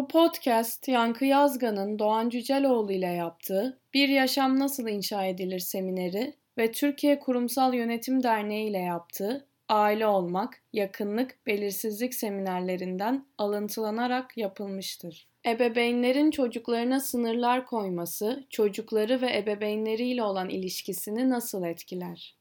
Bu podcast Yankı Yazgan'ın Doğan Cüceloğlu ile yaptığı Bir Yaşam Nasıl İnşa Edilir semineri ve Türkiye Kurumsal Yönetim Derneği ile yaptığı Aile Olmak, Yakınlık, Belirsizlik seminerlerinden alıntılanarak yapılmıştır. Ebeveynlerin çocuklarına sınırlar koyması, çocukları ve ebeveynleriyle olan ilişkisini nasıl etkiler?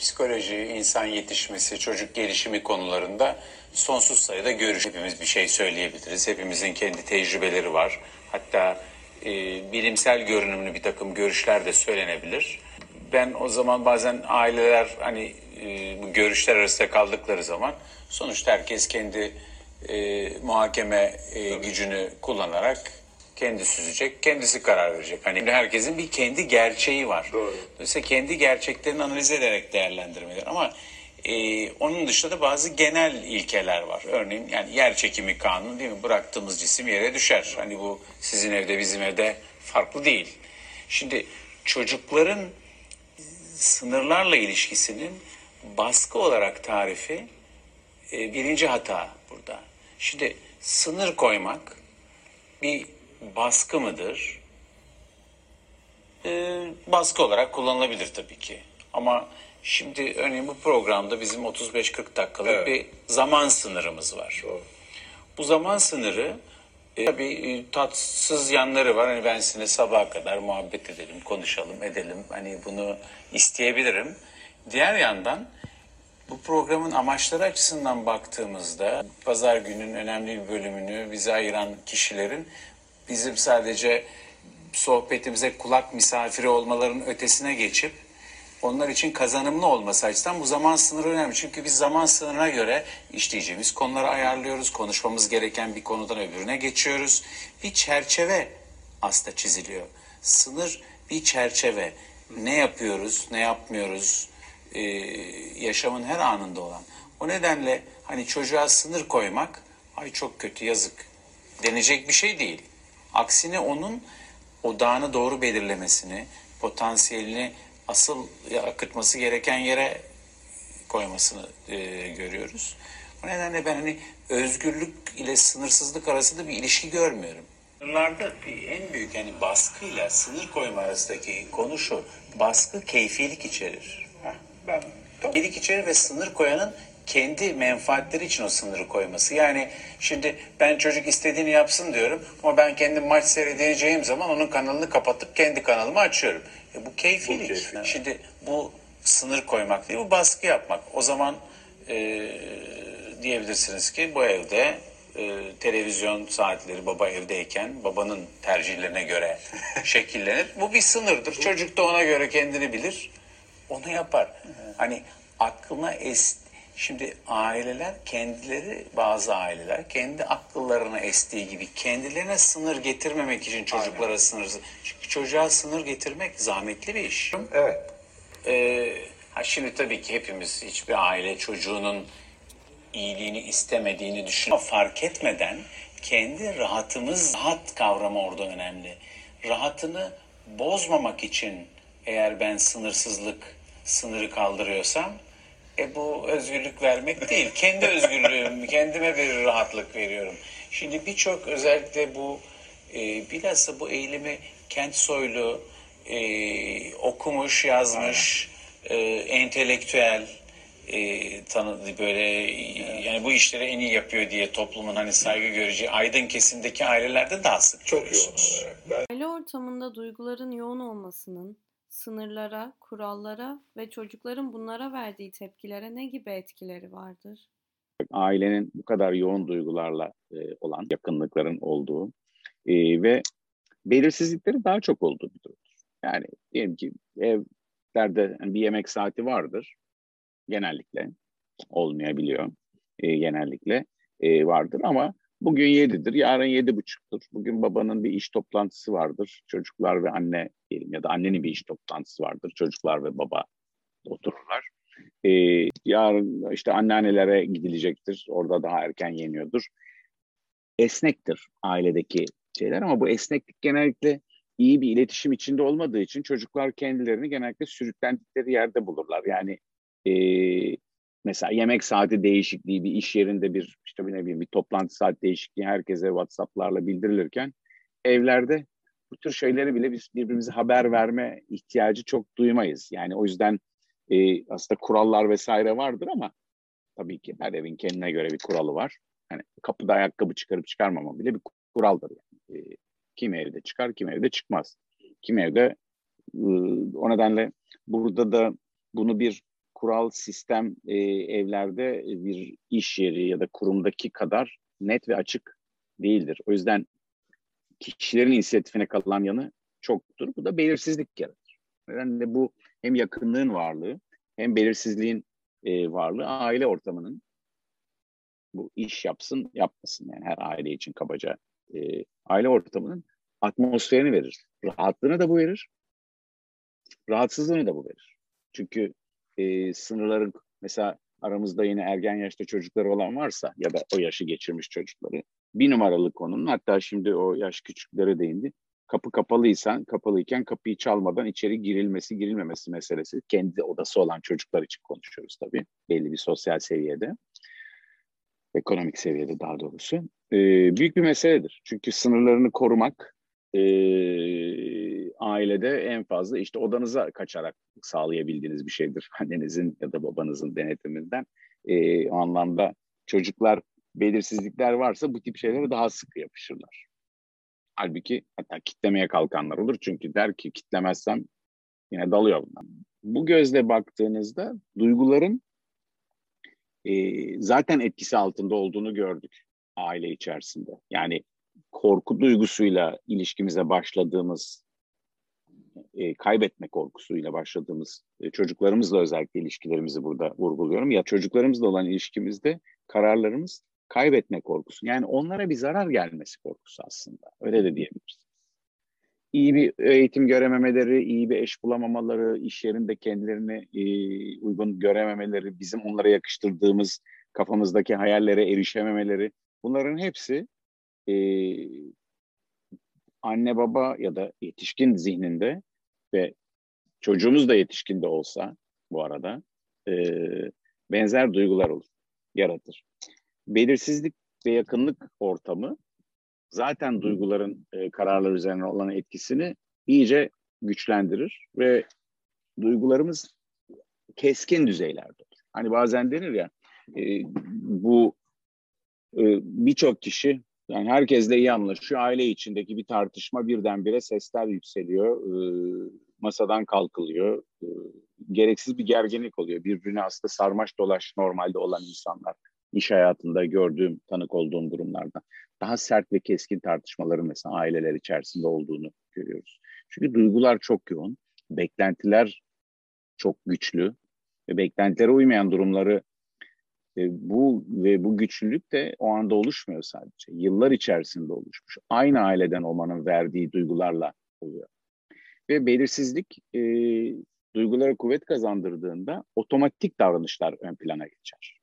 Psikoloji, insan yetişmesi, çocuk gelişimi konularında sonsuz sayıda görüş. Hepimiz bir şey söyleyebiliriz. Hepimizin kendi tecrübeleri var. Hatta e, bilimsel görünümlü bir takım görüşler de söylenebilir. Ben o zaman bazen aileler hani e, bu görüşler arasında kaldıkları zaman sonuçta herkes kendi e, muhakeme e, gücünü kullanarak kendi süzecek, kendisi karar verecek. Hani herkesin bir kendi gerçeği var. Doğru. Dolayısıyla kendi gerçeklerini analiz ederek değerlendirmeler. Ama e, onun dışında da bazı genel ilkeler var. Örneğin yani yer çekimi kanunu değil mi? Bıraktığımız cisim yere düşer. Hani bu sizin evde bizim evde farklı değil. Şimdi çocukların sınırlarla ilişkisinin baskı olarak tarifi e, birinci hata burada. Şimdi sınır koymak bir baskı mıdır? Ee, baskı olarak kullanılabilir tabii ki. Ama şimdi örneğin bu programda bizim 35-40 dakikalık Evet. bir zaman sınırımız var. Doğru. Bu zaman sınırı e, tabii e, tatsız yanları var. Hani ben sizinle sabaha kadar muhabbet edelim, konuşalım, edelim. Hani bunu isteyebilirim. Diğer yandan bu programın amaçları açısından baktığımızda pazar günün önemli bir bölümünü bize ayıran kişilerin bizim sadece sohbetimize kulak misafiri olmalarının ötesine geçip onlar için kazanımlı olması açısından bu zaman sınırı önemli. Çünkü biz zaman sınırına göre işleyeceğimiz konuları ayarlıyoruz. Konuşmamız gereken bir konudan öbürüne geçiyoruz. Bir çerçeve aslında çiziliyor. Sınır bir çerçeve. Ne yapıyoruz, ne yapmıyoruz, e, yaşamın her anında olan. O nedenle hani çocuğa sınır koymak, ay çok kötü yazık denecek bir şey değil. Aksine onun odağını doğru belirlemesini, potansiyelini asıl akıtması gereken yere koymasını e, görüyoruz. O nedenle ben hani özgürlük ile sınırsızlık arasında bir ilişki görmüyorum. Bir en büyük hani baskıyla sınır koyma arasındaki konu şu. Baskı keyfilik içerir. Heh, ben Keyfilik içerir ve sınır koyanın kendi menfaatleri için o sınırı koyması. Yani şimdi ben çocuk istediğini yapsın diyorum ama ben kendim maç seyredeceğim zaman onun kanalını kapatıp kendi kanalımı açıyorum. E bu keyfilik. Bu keyfilik. Şimdi bu sınır koymak değil, bu baskı yapmak. O zaman e, diyebilirsiniz ki bu evde e, televizyon saatleri baba evdeyken babanın tercihlerine göre şekillenir. Bu bir sınırdır. Çocuk da ona göre kendini bilir. Onu yapar. Hani aklına es Şimdi aileler kendileri bazı aileler kendi akıllarına estiği gibi kendilerine sınır getirmemek için çocuklara sınır çünkü çocuğa sınır getirmek zahmetli bir iş. evet. Ee, ha şimdi tabii ki hepimiz hiçbir aile çocuğunun iyiliğini istemediğini düşün ama fark etmeden kendi rahatımız rahat kavramı orada önemli. Rahatını bozmamak için eğer ben sınırsızlık sınırı kaldırıyorsam e bu özgürlük vermek değil. Kendi özgürlüğüm, kendime bir rahatlık veriyorum. Şimdi birçok özellikle bu e, bilhassa bu eğilimi kent soylu, e, okumuş, yazmış, e, entelektüel e, tanıdı böyle yani bu işleri en iyi yapıyor diye toplumun hani saygı göreceği aydın kesimdeki ailelerde daha sık Çok yoğun olarak. Ben Aile ortamında duyguların yoğun olmasının sınırlara, kurallara ve çocukların bunlara verdiği tepkilere ne gibi etkileri vardır? ailenin bu kadar yoğun duygularla e, olan yakınlıkların olduğu e, ve belirsizlikleri daha çok olduğu bir durumdur. Yani diyelim ki evlerde hani bir yemek saati vardır genellikle olmayabiliyor e, genellikle e, vardır ama bugün yedidir, yarın yedi buçuktur. Bugün babanın bir iş toplantısı vardır, çocuklar ve anne diyelim ya da annenin bir iş toplantısı vardır, çocuklar ve baba otururlar. E, yarın işte anneannelere gidilecektir. Orada daha erken yeniyordur. Esnektir ailedeki şeyler ama bu esneklik genellikle iyi bir iletişim içinde olmadığı için çocuklar kendilerini genellikle sürüklendikleri yerde bulurlar. Yani e, mesela yemek saati değişikliği, bir iş yerinde bir işte bir ne bileyim bir toplantı saat değişikliği herkese WhatsApp'larla bildirilirken evlerde bu tür şeyleri bile biz birbirimize haber verme ihtiyacı çok duymayız. Yani o yüzden e, aslında kurallar vesaire vardır ama tabii ki her evin kendine göre bir kuralı var. Yani kapıda ayakkabı çıkarıp çıkarmama bile bir kuraldır. Yani. E, kim evde çıkar, kim evde çıkmaz. Kim evde e, o nedenle burada da bunu bir kural sistem e, evlerde bir iş yeri ya da kurumdaki kadar net ve açık değildir. O yüzden kişilerin inisiyatifine kalan yanı çoktur. Bu da belirsizlik yaratır. Yani bu hem yakınlığın varlığı hem belirsizliğin e, varlığı aile ortamının bu iş yapsın yapmasın yani her aile için kabaca e, aile ortamının atmosferini verir. Rahatlığını da bu verir. Rahatsızlığını da bu verir. Çünkü e, sınırların mesela aramızda yine ergen yaşta çocukları olan varsa ya da o yaşı geçirmiş çocukları bir numaralı konunun hatta şimdi o yaş küçüklere değindi. Kapı kapalıysan, kapalıyken kapıyı çalmadan içeri girilmesi, girilmemesi meselesi. Kendi odası olan çocuklar için konuşuyoruz tabii. Belli bir sosyal seviyede. Ekonomik seviyede daha doğrusu. Ee, büyük bir meseledir. Çünkü sınırlarını korumak e, ailede en fazla işte odanıza kaçarak sağlayabildiğiniz bir şeydir. Annenizin ya da babanızın denetiminden. E, o anlamda çocuklar belirsizlikler varsa bu tip şeylere daha sıkı yapışırlar. Halbuki hatta kitlemeye kalkanlar olur. Çünkü der ki kitlemezsem yine dalıyor bundan. Bu gözle baktığınızda duyguların e, zaten etkisi altında olduğunu gördük aile içerisinde. Yani korku duygusuyla ilişkimize başladığımız, e, kaybetme korkusuyla başladığımız e, çocuklarımızla özellikle ilişkilerimizi burada vurguluyorum. Ya çocuklarımızla olan ilişkimizde kararlarımız kaybetme korkusu. Yani onlara bir zarar gelmesi korkusu aslında. Öyle de diyebiliriz. İyi bir eğitim görememeleri, iyi bir eş bulamamaları, iş yerinde kendilerini e, uygun görememeleri, bizim onlara yakıştırdığımız kafamızdaki hayallere erişememeleri bunların hepsi e, anne baba ya da yetişkin zihninde ve çocuğumuz da yetişkin de olsa bu arada e, benzer duygular olur, yaratır belirsizlik ve yakınlık ortamı zaten duyguların e, kararlar üzerine olan etkisini iyice güçlendirir ve duygularımız keskin düzeylerde olur. Hani bazen denir ya e, bu e, birçok kişi yani herkesle iyi anlaşıyor. Aile içindeki bir tartışma birdenbire sesler yükseliyor. E, masadan kalkılıyor. E, gereksiz bir gerginlik oluyor. Birbirine aslında sarmaş dolaş normalde olan insanlar iş hayatında gördüğüm, tanık olduğum durumlarda daha sert ve keskin tartışmaların mesela aileler içerisinde olduğunu görüyoruz. Çünkü duygular çok yoğun, beklentiler çok güçlü ve beklentilere uymayan durumları e, bu ve bu güçlülük de o anda oluşmuyor sadece. Yıllar içerisinde oluşmuş. Aynı aileden olmanın verdiği duygularla oluyor. Ve belirsizlik e, duygulara kuvvet kazandırdığında otomatik davranışlar ön plana geçer